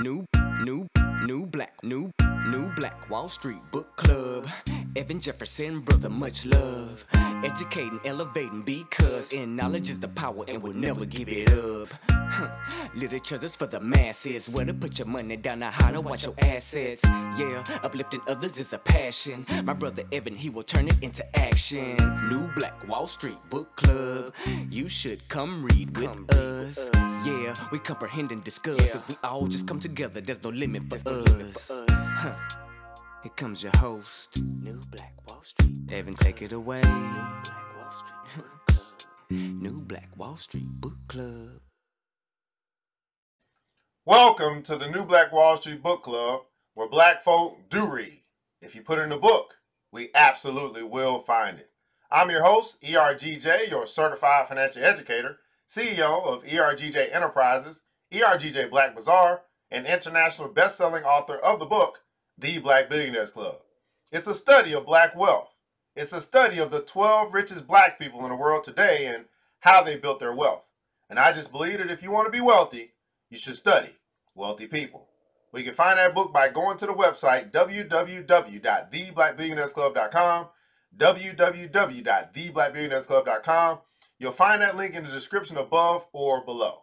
New, new, new black, new, new black Wall Street book club. Evan Jefferson, brother, much love. Educating, elevating, because in knowledge is the power and we'll never give it up. Literature is for the masses. Where to put your money down, now how to watch your assets. Yeah, uplifting others is a passion. My brother Evan, he will turn it into action. New Black Wall Street Book Club. You should come read with us. Yeah, we comprehend and discuss. If we all just come together, there's no limit for us. Huh. Here comes your host, New Black Wall Street. Evan, take it away. New Black Wall Street. Book Club. New Black Wall Street Book Club. Welcome to the New Black Wall Street Book Club, where black folk do read. If you put in a book, we absolutely will find it. I'm your host, ERGJ, your certified financial educator, CEO of ERGJ Enterprises, ERGJ Black Bazaar, and international best-selling author of the book, The Black Billionaires Club. It's a study of black wealth. It's a study of the 12 richest black people in the world today and how they built their wealth. And I just believe that if you want to be wealthy, you should study wealthy people. We can find that book by going to the website www.theblackbillionairesclub.com, www.theblackbillionairesclub.com. You'll find that link in the description above or below.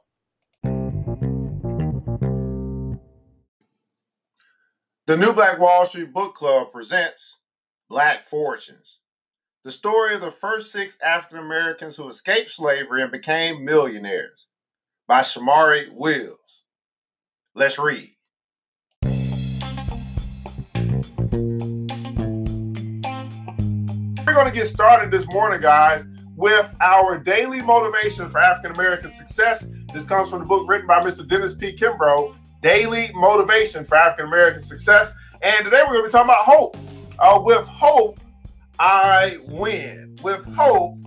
The New Black Wall Street Book Club presents Black Fortunes, the story of the first six African Americans who escaped slavery and became millionaires by Shomari Wills. Let's read. We're going to get started this morning, guys, with our daily motivation for African American success. This comes from the book written by Mr. Dennis P. Kimbro, Daily Motivation for African American Success. And today we're going to be talking about hope. Uh, with hope, I win. With hope,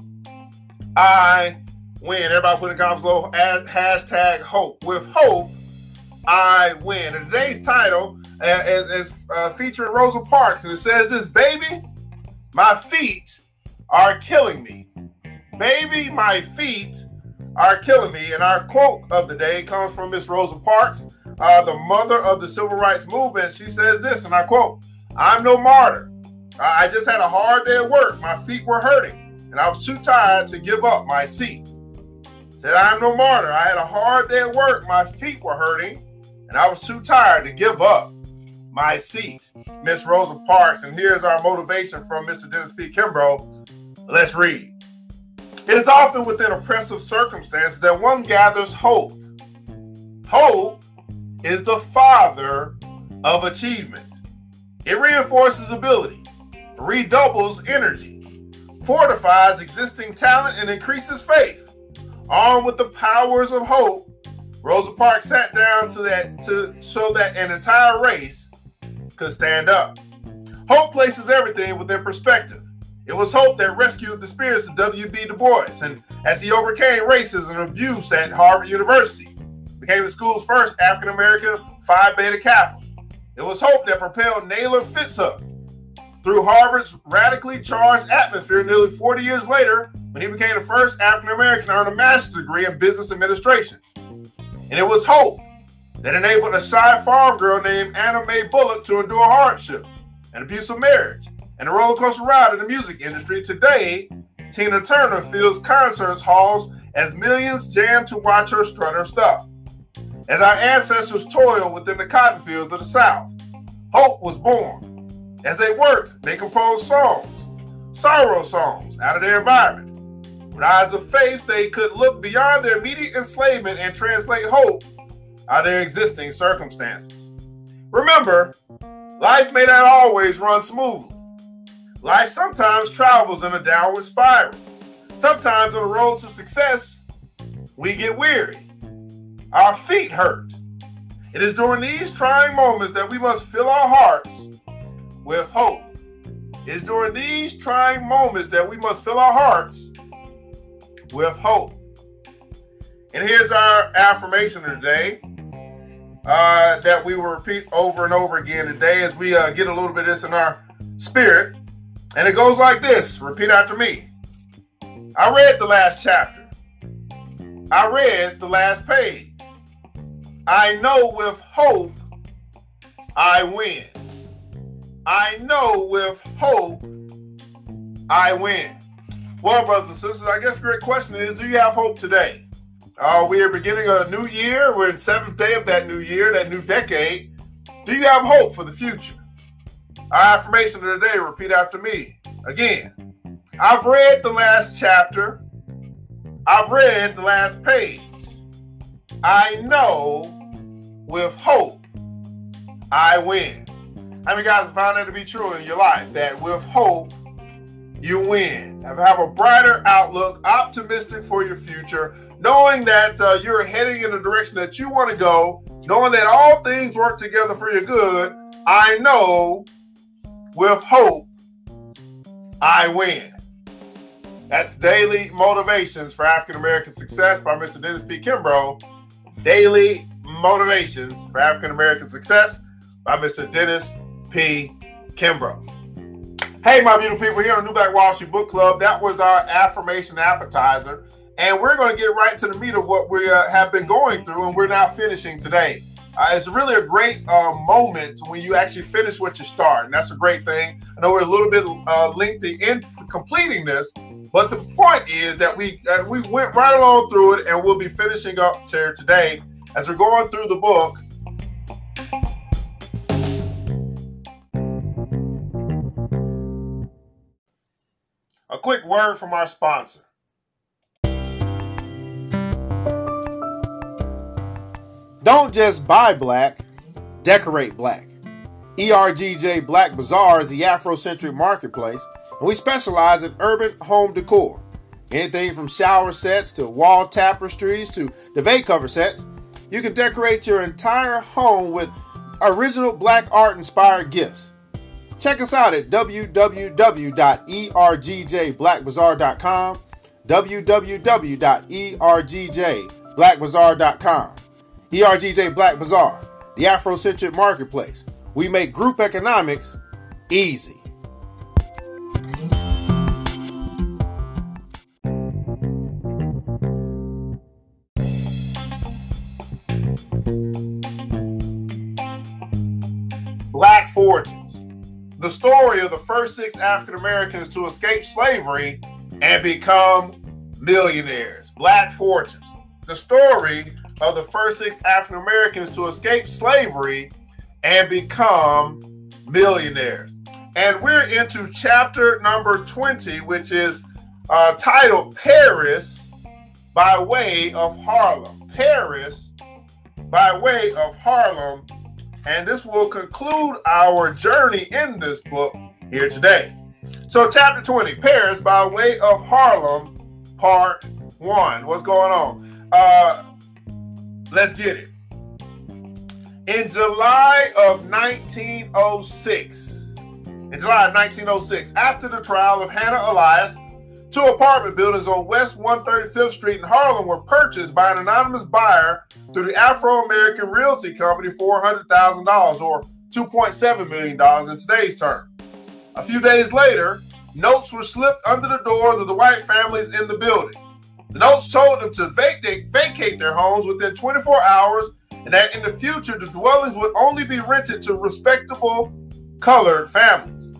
I win. Everybody put in comments below hashtag hope. With hope, I win. And today's title uh, is, uh, featuring Rosa Parks, and it says this, baby, my feet are killing me. Baby, my feet are killing me. And our quote of the day comes from Miss Rosa Parks, uh, the mother of the civil rights movement. She says this, and I quote, I'm no martyr. I just had a hard day at work. My feet were hurting, and I was too tired to give up my seat. Said, I'm no martyr. I had a hard day at work. My feet were hurting, and I was too tired to give up my seat. Miss Rosa Parks, and here's our motivation from Mr. Dennis P. Kimbro. Let's read. It is often within oppressive circumstances that one gathers hope. Hope is the father of achievement. It reinforces ability, redoubles energy, fortifies existing talent, and increases faith. Armed with the powers of hope, Rosa Parks sat down to that to so that an entire race could stand up. Hope places everything within perspective. It was hope that rescued the spirits of W.B. Du Bois, and as he overcame racism and abuse at Harvard University, became the school's first African American Phi Beta Kappa. It was hope that propelled Naylor Fitzhugh through Harvard's radically charged atmosphere nearly 40 years later when he became the first African American to earn a master's degree in business administration. And it was hope that enabled a shy farm girl named Anna Mae Bullock to endure hardship, an abusive marriage, and a roller coaster ride in the music industry. Today, Tina Turner fills concert halls as millions jam to watch her strut her stuff. As our ancestors toiled within the cotton fields of the South, hope was born. As they worked, they composed songs, sorrow songs out of their environment. With eyes of faith, they could look beyond their immediate enslavement and translate hope out of their existing circumstances. Remember, life may not always run smoothly. Life sometimes travels in a downward spiral. Sometimes on the road to success, we get weary. Our feet hurt. It is during these trying moments that we must fill our hearts with hope. It is during these trying moments that we must fill our hearts with hope. And here's our affirmation of the day uh, that we will repeat over and over again today as we uh, get a little bit of this in our spirit. And it goes like this repeat after me. I read the last chapter, I read the last page, I know with hope I win. I know with hope I win. Well, brothers and sisters, I guess the great question is do you have hope today? Uh, we are beginning a new year. We're in seventh day of that new year, that new decade. Do you have hope for the future? Our affirmation of the day, repeat after me. Again, I've read the last chapter. I've read the last page. I know with hope I win. How many guys have found that to be true in your life? That with hope you win. Have a brighter outlook, optimistic for your future, knowing that uh, you're heading in the direction that you want to go, knowing that all things work together for your good. I know with hope I win. That's Daily Motivations for African American Success by Mr. Dennis P. Kimbro. Daily Motivations for African American Success by Mr. Dennis P. Kimbro. Hey, my beautiful people here on New Black Wall Street Book Club. That was our affirmation appetizer. And we're going to get right to the meat of what we uh, have been going through, and we're now finishing today. Uh, it's really a great uh, moment when you actually finish what you start, and that's a great thing. I know we're a little bit uh, lengthy in completing this, but the point is that we we went right along through it, and we'll be finishing up here today as we're going through the book. A quick word from our sponsor. Don't just buy black, decorate black. ERGJ Black Bazaar is the Afrocentric marketplace, and we specialize in urban home decor. Anything from shower sets to wall tapestries to duvet cover sets, you can decorate your entire home with original black art inspired gifts. Check us out at www.ergjblackbazaar.com, www.ergjblackbazaar.com. ERGJ Black Bazaar, the Afrocentric marketplace. We make group economics easy. Black Fortunes. The story of the first six African Americans to escape slavery and become millionaires. Black Fortunes. The story of the first six African Americans to escape slavery and become millionaires. And we're into chapter number 20, which is uh, titled Paris by Way of Harlem. Paris by Way of Harlem. And this will conclude our journey in this book here today. So, chapter 20, Paris by Way of Harlem, part one. What's going on? Uh, Let's get it. In July of 1906, in July of 1906, after the trial of Hannah Elias, two apartment buildings on West 135th Street in Harlem were purchased by an anonymous buyer through the Afro American Realty Company for $400,000 or $2.7 million in today's term. A few days later, notes were slipped under the doors of the white families in the buildings. The notes told them to vacate their homes within 24 hours and that in the future the dwellings would only be rented to respectable colored families.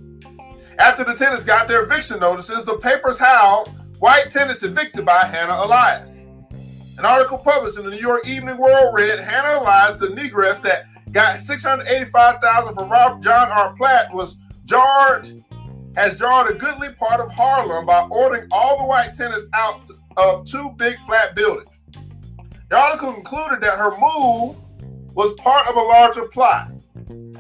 After the tenants got their eviction notices, the papers howled white tenants evicted by Hannah Elias. An article published in the New York Evening World read Hannah Elias, the negress that got 685,000 from Robert John R. Platt, was jarred, has jarred a goodly part of Harlem by ordering all the white tenants out of two big flat buildings. The article concluded that her move was part of a larger plot.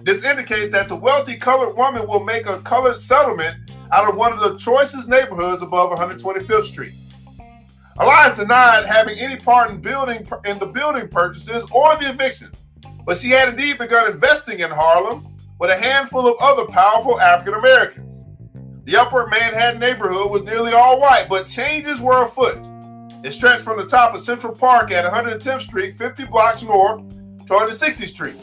This indicates that the wealthy colored woman will make a colored settlement out of one of the choicest neighborhoods above 125th Street. Elias denied having any part in building in the building purchases or the evictions, but she had indeed begun investing in Harlem with a handful of other powerful African Americans. The upper Manhattan neighborhood was nearly all white, but changes were afoot. It stretched from the top of Central Park at 110th Street, 50 blocks north, to 160th Street,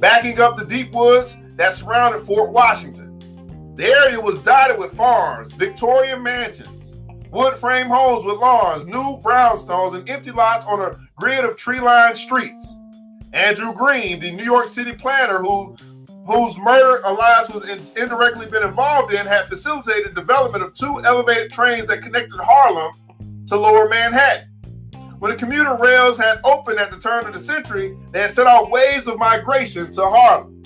backing up the deep woods that surrounded Fort Washington. The area was dotted with farms, Victorian mansions, wood frame homes with lawns, new brownstones, and empty lots on a grid of tree lined streets. Andrew Green, the New York City planner who whose murder Elias was in, indirectly been involved in, had facilitated development of two elevated trains that connected Harlem to Lower Manhattan. When the commuter rails had opened at the turn of the century, they had set out waves of migration to Harlem.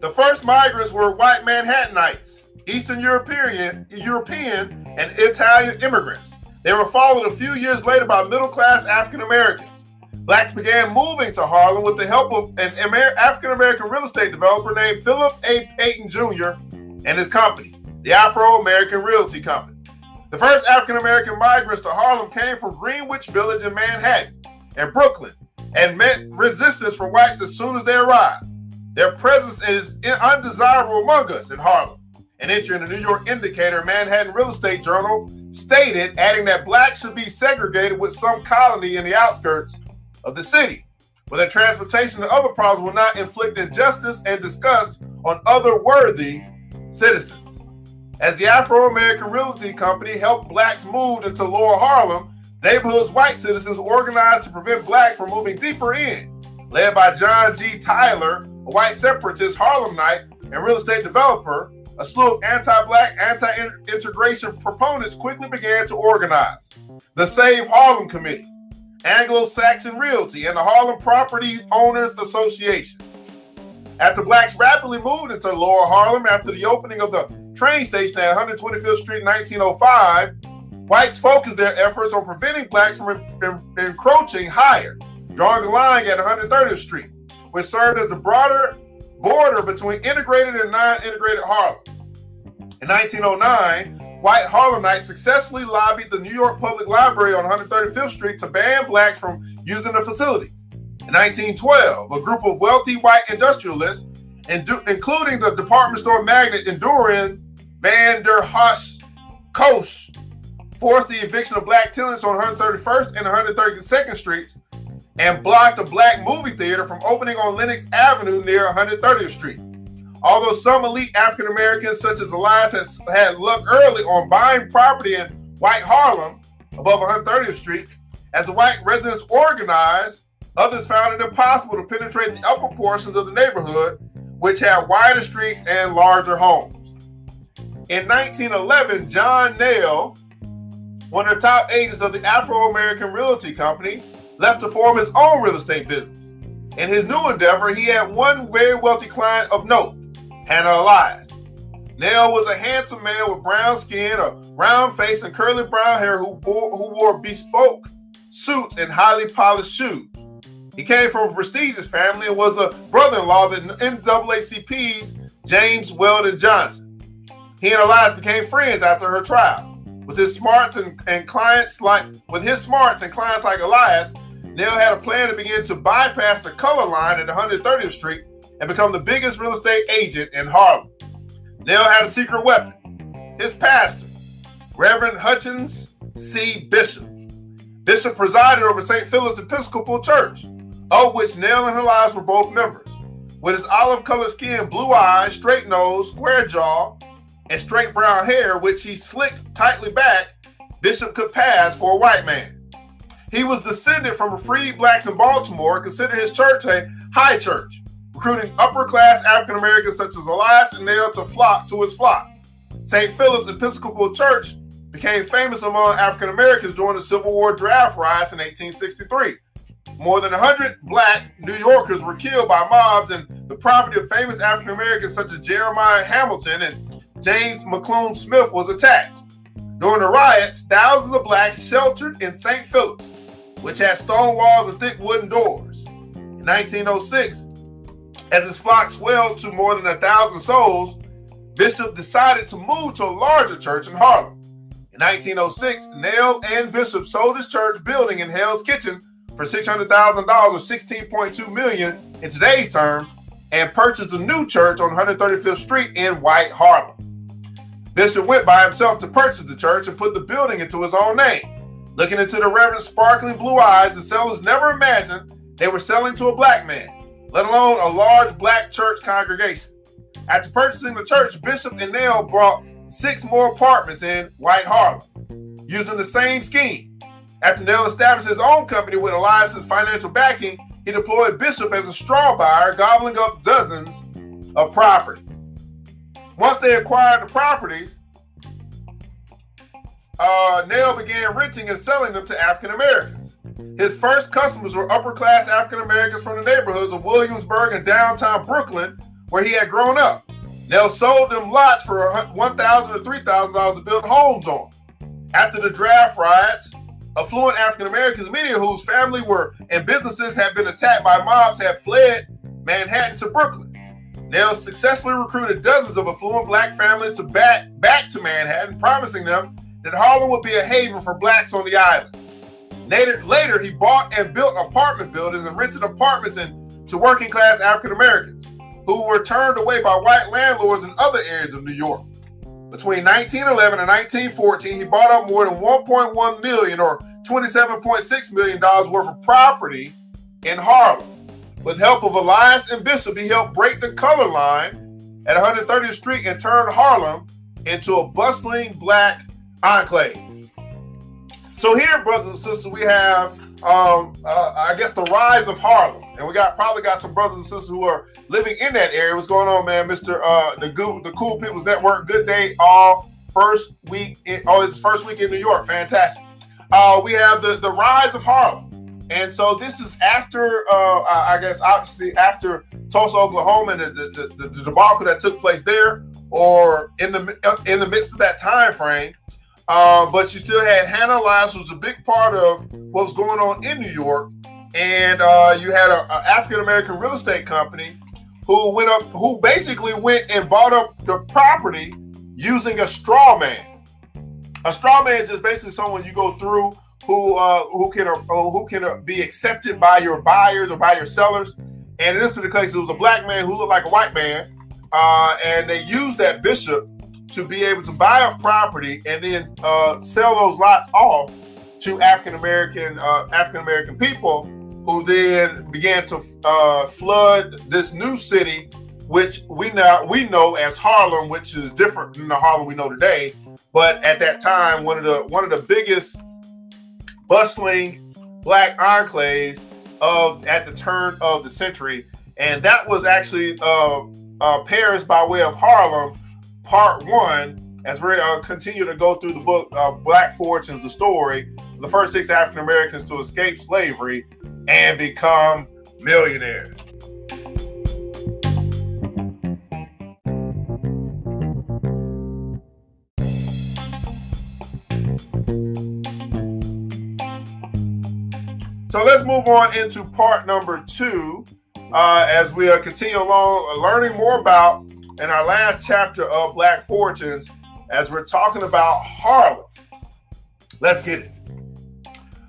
The first migrants were white Manhattanites, Eastern European, European and Italian immigrants. They were followed a few years later by middle class African Americans. Blacks began moving to Harlem with the help of an African American real estate developer named Philip A. Payton Jr. and his company, the Afro American Realty Company. The first African American migrants to Harlem came from Greenwich Village in Manhattan and Brooklyn and met resistance from whites as soon as they arrived. Their presence is undesirable among us in Harlem. An entry in the New York Indicator Manhattan Real Estate Journal stated, adding that blacks should be segregated with some colony in the outskirts of the city, where their transportation and other problems will not inflict injustice and disgust on other worthy citizens. As the Afro American Realty Company helped blacks move into Lower Harlem, neighborhoods white citizens organized to prevent blacks from moving deeper in, led by John G. Tyler, a white separatist Harlemite and real estate developer, a slew of anti-black, anti-integration proponents quickly began to organize. The Save Harlem Committee, Anglo-Saxon Realty, and the Harlem Property Owners Association. After blacks rapidly moved into Lower Harlem after the opening of the train station at 125th Street in 1905, whites focused their efforts on preventing blacks from encroaching higher, drawing a line at 130th Street which served as the broader border between integrated and non-integrated Harlem. In 1909, white Harlemites successfully lobbied the New York Public Library on 135th Street to ban blacks from using the facilities. In 1912, a group of wealthy white industrialists, including the department store magnate Enduring van der Hosch Koch, forced the eviction of black tenants on 131st and 132nd Streets and blocked a black movie theater from opening on Lenox Avenue near 130th Street. Although some elite African Americans, such as Elias, has had luck early on buying property in white Harlem above 130th Street, as the white residents organized, others found it impossible to penetrate the upper portions of the neighborhood, which had wider streets and larger homes. In 1911, John Nail, one of the top agents of the Afro American Realty Company, left to form his own real estate business. In his new endeavor, he had one very wealthy client of note, Hannah Elias. Nail was a handsome man with brown skin, a round face, and curly brown hair who wore, who wore bespoke suits and highly polished shoes. He came from a prestigious family and was the brother-in-law of the NAACP's James Weldon Johnson. He and Elias became friends after her trial. With his smarts and, and clients like with his smarts and clients like Elias, Nail had a plan to begin to bypass the color line at 130th Street and become the biggest real estate agent in Harlem. Nail had a secret weapon his pastor, Reverend Hutchins C. Bishop. Bishop presided over St. Philip's Episcopal Church, of which Nail and Elias were both members. With his olive colored skin, blue eyes, straight nose, square jaw, and straight brown hair, which he slicked tightly back, Bishop could pass for a white man. He was descended from freed blacks in Baltimore and considered his church a high church, recruiting upper class African Americans such as Elias and Nail to flock to his flock. St. Philip's Episcopal Church became famous among African Americans during the Civil War draft riots in 1863. More than 100 black New Yorkers were killed by mobs, and the property of famous African Americans such as Jeremiah Hamilton and James McCune Smith was attacked. During the riots, thousands of blacks sheltered in St. Philip's which had stone walls and thick wooden doors. In 1906, as his flock swelled to more than a thousand souls, Bishop decided to move to a larger church in Harlem. In 1906, Nail and Bishop sold his church building in Hell's Kitchen for $600,000 or 16.2 million in today's terms and purchased a new church on 135th Street in White Harlem. Bishop went by himself to purchase the church and put the building into his own name. Looking into the Reverend's sparkling blue eyes, the sellers never imagined they were selling to a black man, let alone a large black church congregation. After purchasing the church, Bishop and Nail brought six more apartments in White Harlem using the same scheme. After Nell established his own company with Elias's financial backing, he deployed Bishop as a straw buyer, gobbling up dozens of properties. Once they acquired the properties, uh, Nell began renting and selling them to African Americans. His first customers were upper class African Americans from the neighborhoods of Williamsburg and downtown Brooklyn, where he had grown up. Nell sold them lots for $1,000 to $3,000 to build homes on. After the draft riots, affluent African Americans, many of whose family were and businesses had been attacked by mobs, had fled Manhattan to Brooklyn. Nell successfully recruited dozens of affluent black families to back, back to Manhattan, promising them that Harlem would be a haven for blacks on the island. Later, later he bought and built apartment buildings and rented apartments in, to working class African Americans who were turned away by white landlords in other areas of New York. Between 1911 and 1914, he bought up more than 1.1 million or 27.6 million dollars worth of property in Harlem. With help of Elias and Bishop, he helped break the color line at 130th Street and turn Harlem into a bustling black enclave. So here, brothers and sisters, we have, um, uh, I guess, the rise of Harlem, and we got probably got some brothers and sisters who are living in that area. What's going on, man? Mister uh, the the Cool People's Network. Good day, all. First week, in, oh, it's first week in New York. Fantastic. Uh, we have the the rise of Harlem. And so this is after, uh, I guess, obviously after Tulsa, Oklahoma, and the, the, the, the, debacle that took place there, or in the in the midst of that time frame. Uh, but you still had Hannah Elias, was a big part of what was going on in New York, and uh, you had an African American real estate company who went up, who basically went and bought up the property using a straw man. A straw man is just basically someone you go through who uh, who can uh, who can uh, be accepted by your buyers or by your sellers. And in this particular case, it was a black man who looked like a white man, uh, and they used that bishop to be able to buy a property and then uh, sell those lots off to African American uh, African American people, who then began to flood this new city, which we now we know as Harlem, which is different than the Harlem we know today. But at that time, one of the one of the biggest bustling black enclaves of at the turn of the century, and that was actually uh, uh, Paris by way of Harlem, part one. As we uh, continue to go through the book, uh, Black Fortunes, the story, the first six African Americans to escape slavery and become millionaires. So let's move on into part number two uh, as we uh, continue along uh, learning more about in our last chapter of Black Fortunes as we're talking about Harlem. Let's get it.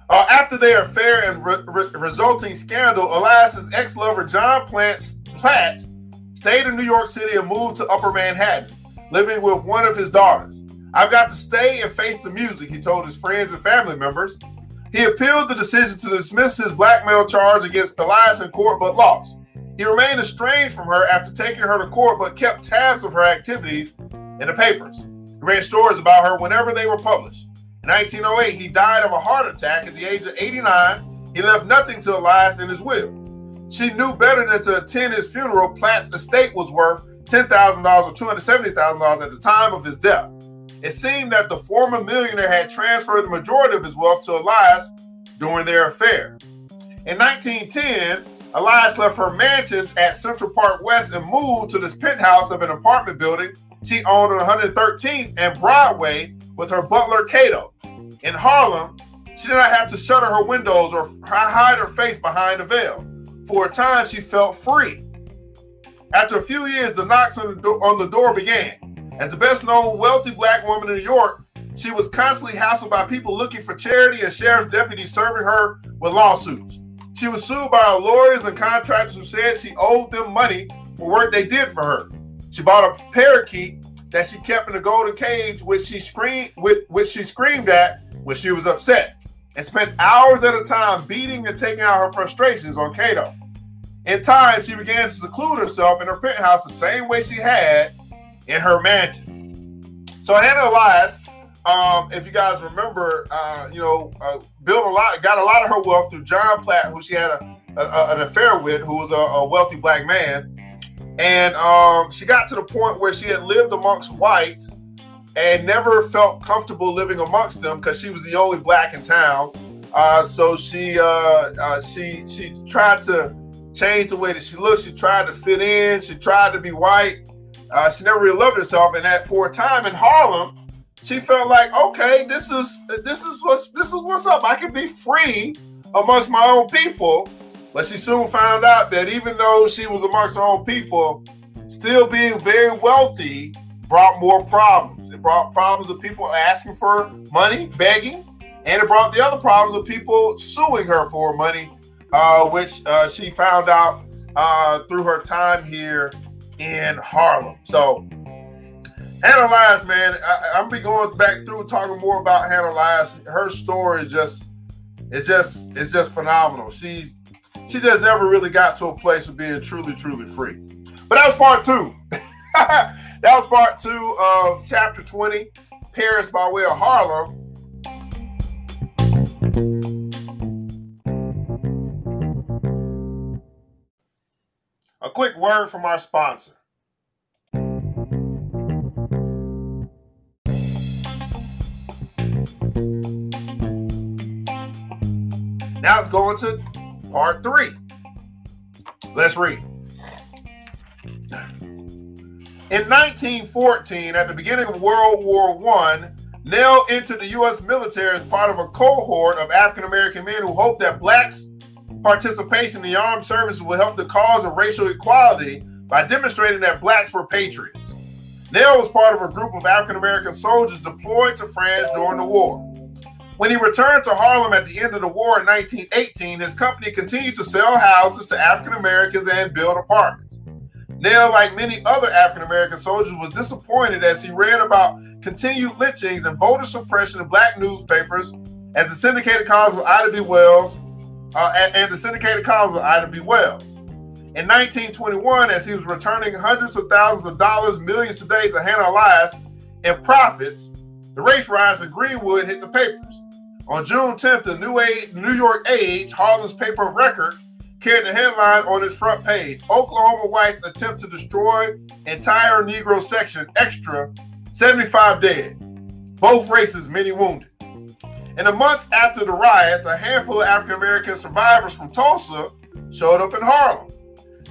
Uh, after their affair and re- re- resulting scandal, Elias's ex-lover John Platt, Platt stayed in New York City and moved to Upper Manhattan, living with one of his daughters. I've got to stay and face the music, he told his friends and family members. He appealed the decision to dismiss his blackmail charge against Elias in court, but lost. He remained estranged from her after taking her to court, but kept tabs of her activities in the papers. He ran stories about her whenever they were published. In 1908, he died of a heart attack at the age of 89. He left nothing to Elias in his will. She knew better than to attend his funeral. Platt's estate was worth $10,000 or $270,000 at the time of his death. It seemed that the former millionaire had transferred the majority of his wealth to Elias during their affair. In 1910, Elias left her mansion at Central Park West and moved to this penthouse of an apartment building she owned on 113th and Broadway with her butler Cato. In Harlem, she did not have to shutter her windows or hide her face behind a veil. For a time, she felt free. After a few years, the knocks on the, on the door began. As the best known wealthy black woman in New York, she was constantly hassled by people looking for charity and sheriff's deputies serving her with lawsuits. She was sued by lawyers and contractors who said she owed them money for work they did for her. She bought a parakeet that she kept in a golden cage, which she screamed, which she screamed at when she was upset, and spent hours at a time beating and taking out her frustrations on Cato. In time, she began to seclude herself in her penthouse the same way she had in her mansion. So Hannah Elias um, if you guys remember, uh, you know, uh, built a lot, got a lot of her wealth through John Platt, who she had a, a an affair with, who was a, a wealthy black man, and um, she got to the point where she had lived amongst whites and never felt comfortable living amongst them because she was the only black in town. Uh, so she uh, uh, she she tried to change the way that she looked. She tried to fit in. She tried to be white. Uh, she never really loved herself, and that for a time in Harlem, she felt like, okay, this is this is what's this is what's up. I can be free amongst my own people. But she soon found out that even though she was amongst her own people, still being very wealthy brought more problems. It brought problems of people asking for money, begging, and it brought the other problems of people suing her for money, uh, which uh, she found out uh, through her time here in Harlem. So Hannah Lyons, man, I, am be going back through talking more about Hannah Lyons. Her story is just, it's just, it's just phenomenal. She, she just never really got to a place of being truly, truly free. But that was part two. that was part two of chapter 20, Paris by way of Harlem. A quick word from our sponsor. Now it's going to part three. Let's read. In 1914, at the beginning of World War I, Nell entered the U.S. military as part of a cohort of African American men who hoped that blacks' participation in the armed services will help the cause of racial equality by demonstrating that blacks were patriots. Nell was part of a group of African American soldiers deployed to France during the war. When he returned to Harlem at the end of the war in 1918, his company continued to sell houses to African Americans and build apartments. Nell, like many other African American soldiers, was disappointed as he read about continued lynchings and voter suppression in black newspapers as the syndicated columns of Ida B. Wells uh, and, and the syndicated columns of Ida B. Wells. In 1921, as he was returning hundreds of thousands of dollars, millions today to Hannah Elias in profits, the race riots in Greenwood hit the papers. On June 10th, the New, New York Age, Harlem's paper of record, carried the headline on its front page Oklahoma whites attempt to destroy entire Negro section, extra 75 dead. Both races, many wounded. In the months after the riots, a handful of African American survivors from Tulsa showed up in Harlem.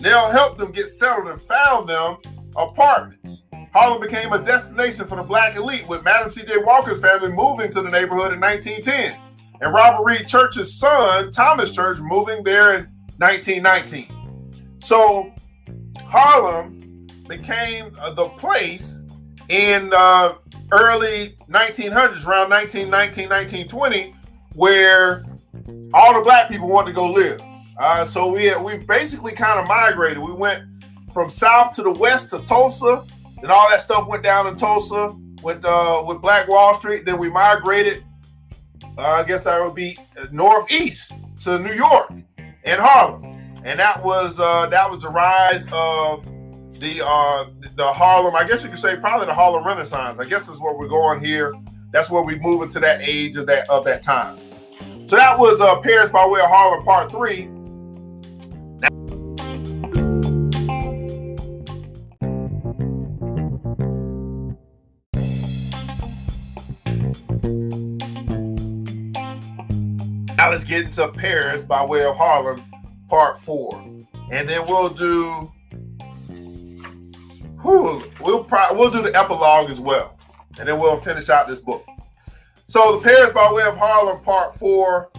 Nell helped them get settled and found them apartments. Harlem became a destination for the black elite, with Madam C.J. Walker's family moving to the neighborhood in 1910, and Robert Reed Church's son, Thomas Church, moving there in 1919. So Harlem became uh, the place in uh, early 1900s, around 1919, 1920, where all the black people wanted to go live. Uh, so we we basically kind of migrated. We went from south to the west to Tulsa, and all that stuff went down in Tulsa with uh, with Black Wall Street. Then we migrated. Uh, I guess that would be northeast to New York and Harlem, and that was uh, that was the rise of the uh, the Harlem. I guess you could say probably the Harlem Renaissance. I guess is where we're going here. That's where we move into that age of that of that time. So that was uh, Paris by way of Harlem Part Three. Now let's get into Paris by way of Harlem, part four, and then we'll do. Whew, we'll pro- we'll do the epilogue as well, and then we'll finish out this book. So the Paris by way of Harlem, part four.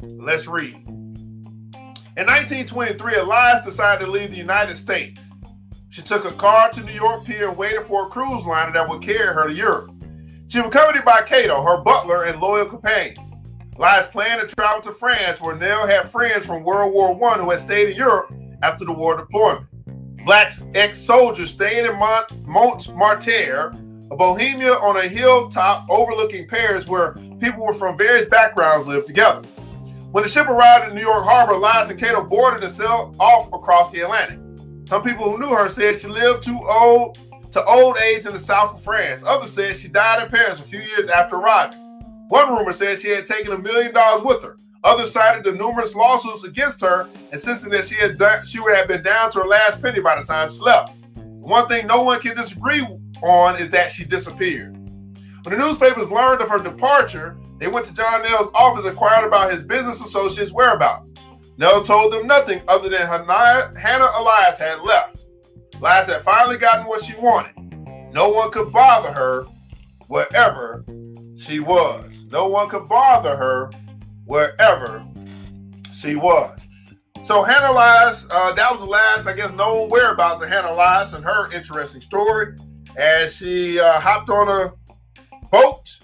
Let's read. In 1923, Elias decided to leave the United States. She took a car to New York Pier and waited for a cruise liner that would carry her to Europe. She was accompanied by Cato, her butler and loyal companion. Elias planned to travel to France, where Nell had friends from World War I who had stayed in Europe after the war deployment. Black ex-soldiers staying in Mont Montmartre, a Bohemia on a hilltop overlooking Paris, where people were from various backgrounds lived together. When the ship arrived in New York Harbor, Elias and Cato boarded and sailed off across the Atlantic. Some people who knew her said she lived too old to old age in the south of France. Others said she died in Paris a few years after arriving. One rumor says she had taken a million dollars with her. Others cited the numerous lawsuits against her, insisting that she had done, she would have been down to her last penny by the time she left. One thing no one can disagree on is that she disappeared. When the newspapers learned of her departure, they went to John Nell's office and inquired about his business associates' whereabouts. Nell told them nothing other than Hannah Elias had left. Elias had finally gotten what she wanted. No one could bother her wherever she was. No one could bother her wherever she was. So Hannah Elias, uh, that was the last, I guess, known whereabouts of Hannah Elias and her interesting story as she uh, hopped on a boat,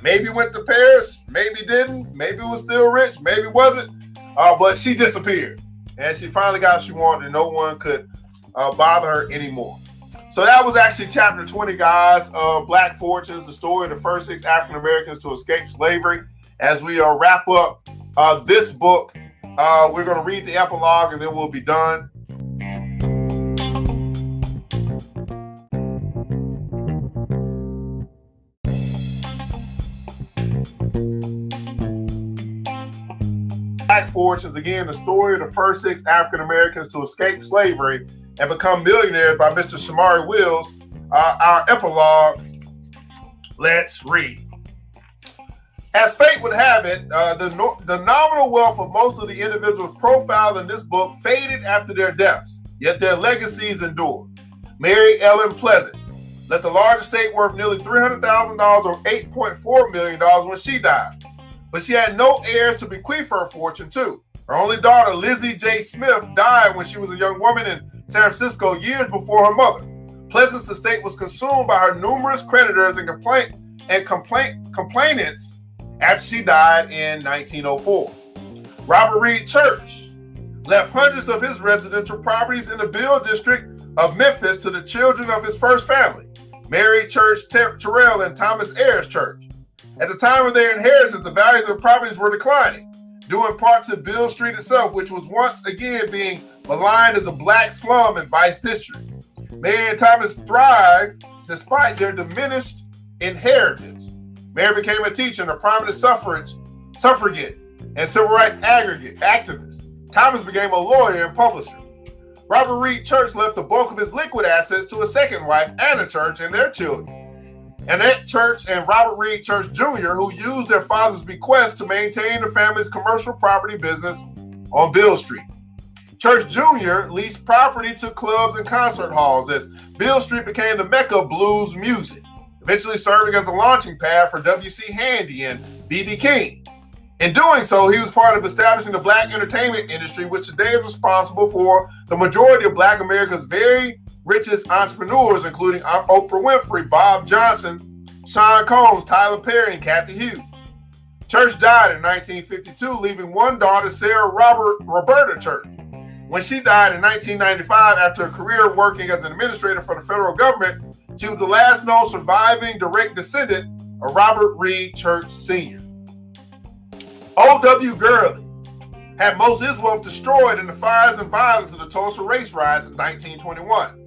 maybe went to Paris, maybe didn't, maybe was still rich, maybe wasn't, uh, but she disappeared. And she finally got what she wanted, and no one could uh, bother her anymore. So that was actually chapter 20, guys, of Black Fortunes, the story of the first six African Americans to escape slavery. As we uh, wrap up uh, this book, uh, we're going to read the epilogue and then we'll be done. Black Fortunes, again, the story of the first six African Americans to escape slavery and become millionaires by Mr. Shomari Wills. Uh, our epilogue. Let's read. As fate would have it, uh, the, no- the nominal wealth of most of the individuals profiled in this book faded after their deaths, yet their legacies endured. Mary Ellen Pleasant left a large estate worth nearly $300,000 or $8.4 million when she died. But she had no heirs to bequeath her fortune to. Her only daughter, Lizzie J. Smith, died when she was a young woman in San Francisco years before her mother. Pleasant's estate was consumed by her numerous creditors and complaint and complaint complainants after she died in 1904. Robert Reed Church left hundreds of his residential properties in the Beale district of Memphis to the children of his first family, Mary Church Terrell and Thomas Ayers Church. At the time of their inheritance, the values of the properties were declining, due in part to Beale Street itself, which was once again being maligned as a black slum and Vice District. Mary and Thomas thrived despite their diminished inheritance. Mary became a teacher and a prominent suffrage, suffragette and civil rights aggregate activist. Thomas became a lawyer and publisher. Robert Reed Church left the bulk of his liquid assets to a second wife, Anna Church, and their children. Annette Church and Robert Reed Church Jr., who used their father's bequest to maintain the family's commercial property business on Beale Street. Church Jr. leased property to clubs and concert halls as Beale Street became the mecca of blues music, eventually serving as a launching pad for W.C. Handy and B.B. King. In doing so, he was part of establishing the black entertainment industry, which today is responsible for the majority of black America's very richest entrepreneurs, including Oprah Winfrey, Bob Johnson, Sean Combs, Tyler Perry, and Cathy Hughes. Church died in 1952, leaving one daughter, Sarah Robert Roberta Church. When she died in 1995 after a career working as an administrator for the federal government, she was the last known surviving direct descendant of Robert Reed Church Sr. O.W. Gurley had most of his wealth destroyed in the fires and violence of the Tulsa race riots in 1921.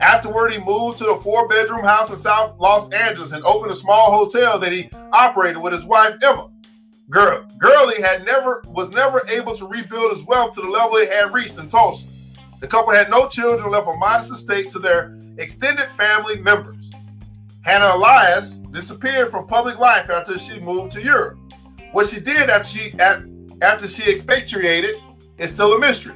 Afterward, he moved to a four bedroom house in South Los Angeles and opened a small hotel that he operated with his wife Emma. Gurley had never was never able to rebuild his wealth to the level it had reached in Tulsa. The couple had no children, left a modest estate to their extended family members. Hannah Elias disappeared from public life after she moved to Europe. What she did after she after she expatriated is still a mystery.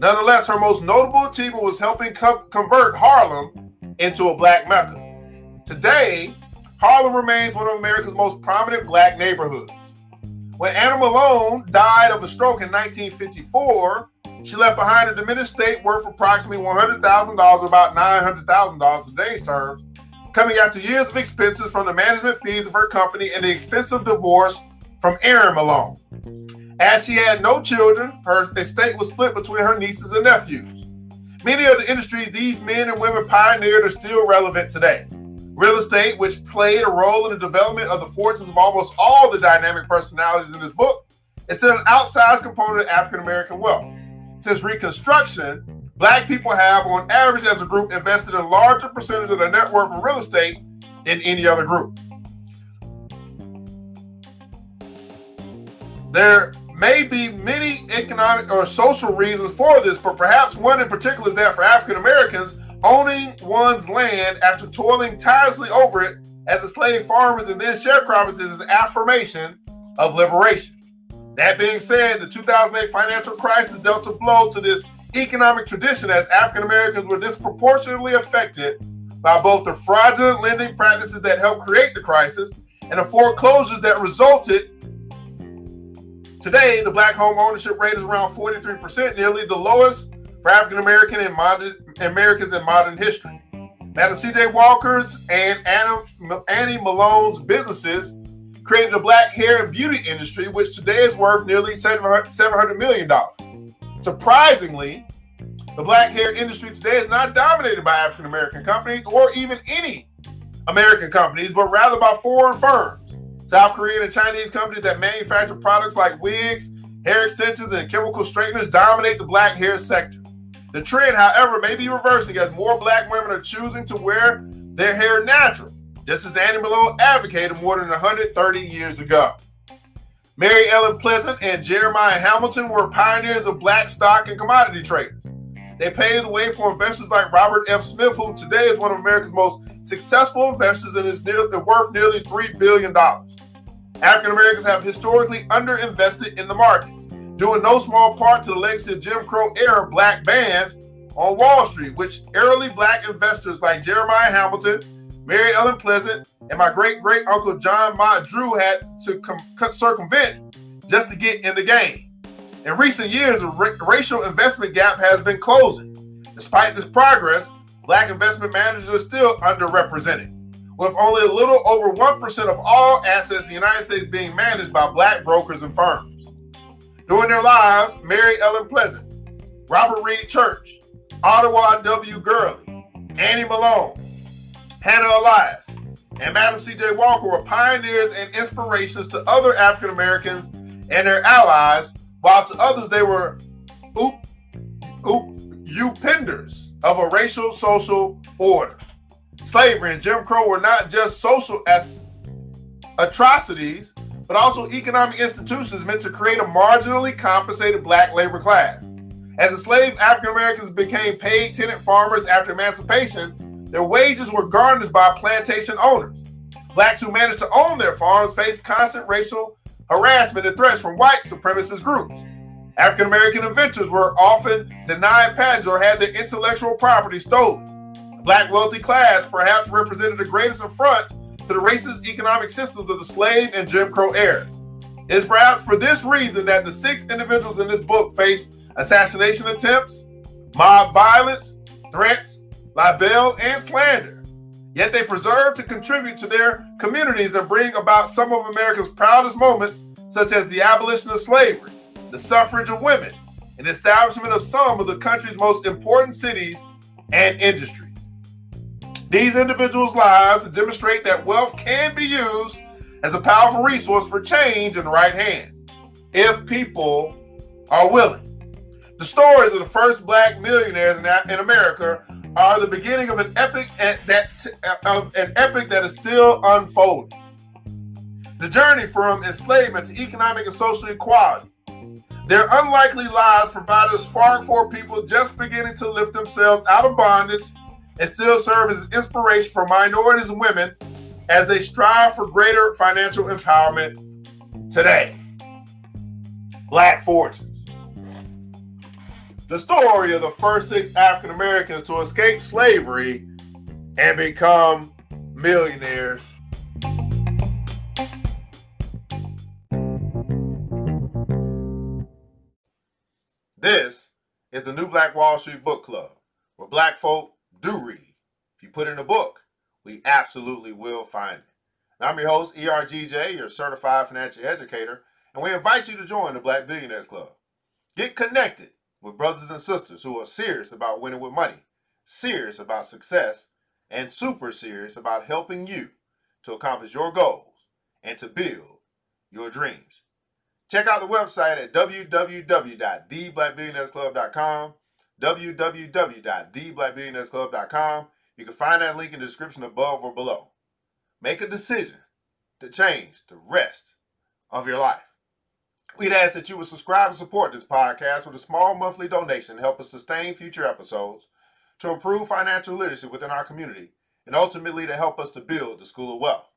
Nonetheless, her most notable achievement was helping co- convert Harlem into a black mecca. Today, Harlem remains one of America's most prominent black neighborhoods. When Anna Malone died of a stroke in 1954, she left behind a diminished estate worth approximately $100,000, about $900,000 in today's terms, coming after years of expenses from the management fees of her company and the expensive divorce from Aaron Malone. As she had no children, her estate was split between her nieces and nephews. Many of the industries these men and women pioneered are still relevant today. Real estate, which played a role in the development of the fortunes of almost all the dynamic personalities in this book, is still an outsized component of African American wealth. Since Reconstruction, black people have, on average, as a group, invested a larger percentage of their net worth in real estate than any other group. There may be many economic or social reasons for this, but perhaps one in particular is that for African Americans, owning one's land after toiling tirelessly over it as enslaved farmers and then sharecroppers is an affirmation of liberation. That being said, the 2008 financial crisis dealt a blow to this economic tradition as African Americans were disproportionately affected by both the fraudulent lending practices that helped create the crisis and the foreclosures that resulted. Today, the black home ownership rate is around 43%, nearly the lowest for African American and modern Americans in modern history. Madam C.J. Walker's and Annie Malone's businesses created the black hair and beauty industry, which today is worth nearly $700 million. Surprisingly, the black hair industry today is not dominated by African American companies or even any American companies, but rather by foreign firms. South Korean and Chinese companies that manufacture products like wigs, hair extensions, and chemical straighteners dominate the black hair sector. The trend, however, may be reversing as more black women are choosing to wear their hair natural, just as Annie Malone advocated more than 130 years ago. Mary Ellen Pleasant and Jeremiah Hamilton were pioneers of black stock and commodity traders. They paved the way for investors like Robert F. Smith, who today is one of America's most successful investors and is worth nearly $3 billion. African Americans have historically underinvested in the markets due in no small part to the legacy of Jim Crow era black bans on Wall Street, which early black investors like Jeremiah Hamilton, Mary Ellen Pleasant, and my great great uncle John Ma Drew had to com- circumvent just to get in the game. In recent years, the ra- racial investment gap has been closing. Despite this progress, black investment managers are still underrepresented, with only a little over 1% of all assets in the United States being managed by black brokers and firms. During their lives, Mary Ellen Pleasant, Robert Reed Church, Ottawa W. Gurley, Annie Malone, Hannah Elias, and Madam C.J. Walker were pioneers and inspirations to other African Americans and their allies, while to others they were oop, oop, upenders of a racial social order. Slavery and Jim Crow were not just social atrocities, but also economic institutions meant to create a marginally compensated black labor class. As enslaved African Americans became paid tenant farmers after emancipation, their wages were garnished by plantation owners. Blacks who managed to own their farms faced constant racial harassment and threats from white supremacist groups. African American inventors were often denied patents or had their intellectual property stolen. The black wealthy class perhaps represented the greatest affront to the racist economic systems of the slave and Jim Crow eras. It is perhaps for this reason that the six individuals in this book face assassination attempts, mob violence, threats, libel, and slander. Yet they preserve to contribute to their communities and bring about some of America's proudest moments, such as the abolition of slavery, the suffrage of women, and establishment of some of the country's most important cities and industries. These individuals' lives demonstrate that wealth can be used as a powerful resource for change in the right hands if people are willing. The stories of the first black millionaires in, in America are the beginning of an epic that of an epic that is still unfolding. The journey from enslavement to economic and social equality. Their unlikely lives provided a spark for people just beginning to lift themselves out of bondage and still serve as an inspiration for minorities and women as they strive for greater financial empowerment today. Black Fortunes. The story of the first six African Americans to escape slavery and become millionaires. This is the New Black Wall Street Book Club, where black folk do read. If you put in a book, we absolutely will find it. And I'm your host, ERGJ, your certified financial educator, and we invite you to join the Black Billionaires Club. Get connected with brothers and sisters who are serious about winning with money, serious about success, and super serious about helping you to accomplish your goals and to build your dreams. Check out the website at www.theblackbillionairesclub.com www.theblackbillionairesclub.com. You can find that link in the description above or below. Make a decision to change the rest of your life. We'd ask that you would subscribe and support this podcast with a small monthly donation to help us sustain future episodes, to improve financial literacy within our community, and ultimately to help us to build the School of Wealth.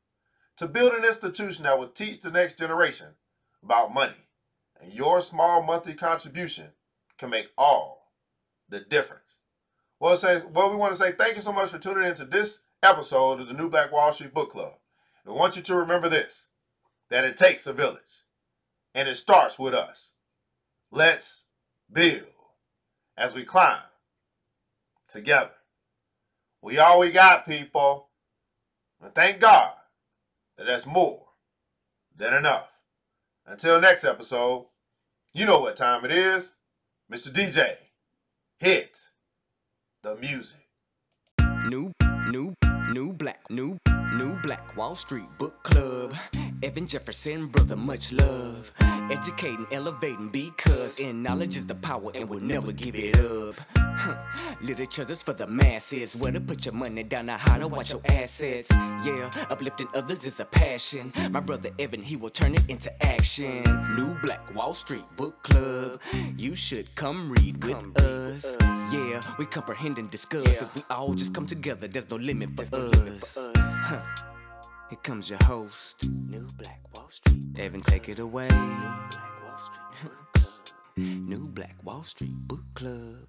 To build an institution that will teach the next generation about money. And your small monthly contribution can make all the difference. Well, says, well, we want to say thank you so much for tuning into this episode of the New Black Wall Street Book Club. We want you to remember this that it takes a village, and it starts with us. Let's build as we climb together. We all we got, people. And thank God that that's more than enough. Until next episode, you know what time it is. Mr. DJ, hit the music. New, new, new black, new, new black Wall Street Book Club. Evan Jefferson, brother, much love. Educating, elevating, because in knowledge is the power and we'll never give it up. Literature is for the masses. Where to put your money down, now how to watch your assets. Yeah, uplifting others is a passion. My brother Evan, he will turn it into action. New Black Wall Street Book Club. You should come read with us. Yeah, we comprehend and discuss. If we all just come together, there's no limit for us. Huh. Here comes your host, New Black Wall Street. Evan, take it away. New Black Wall Street Book Club. New Black Wall Street Book Club.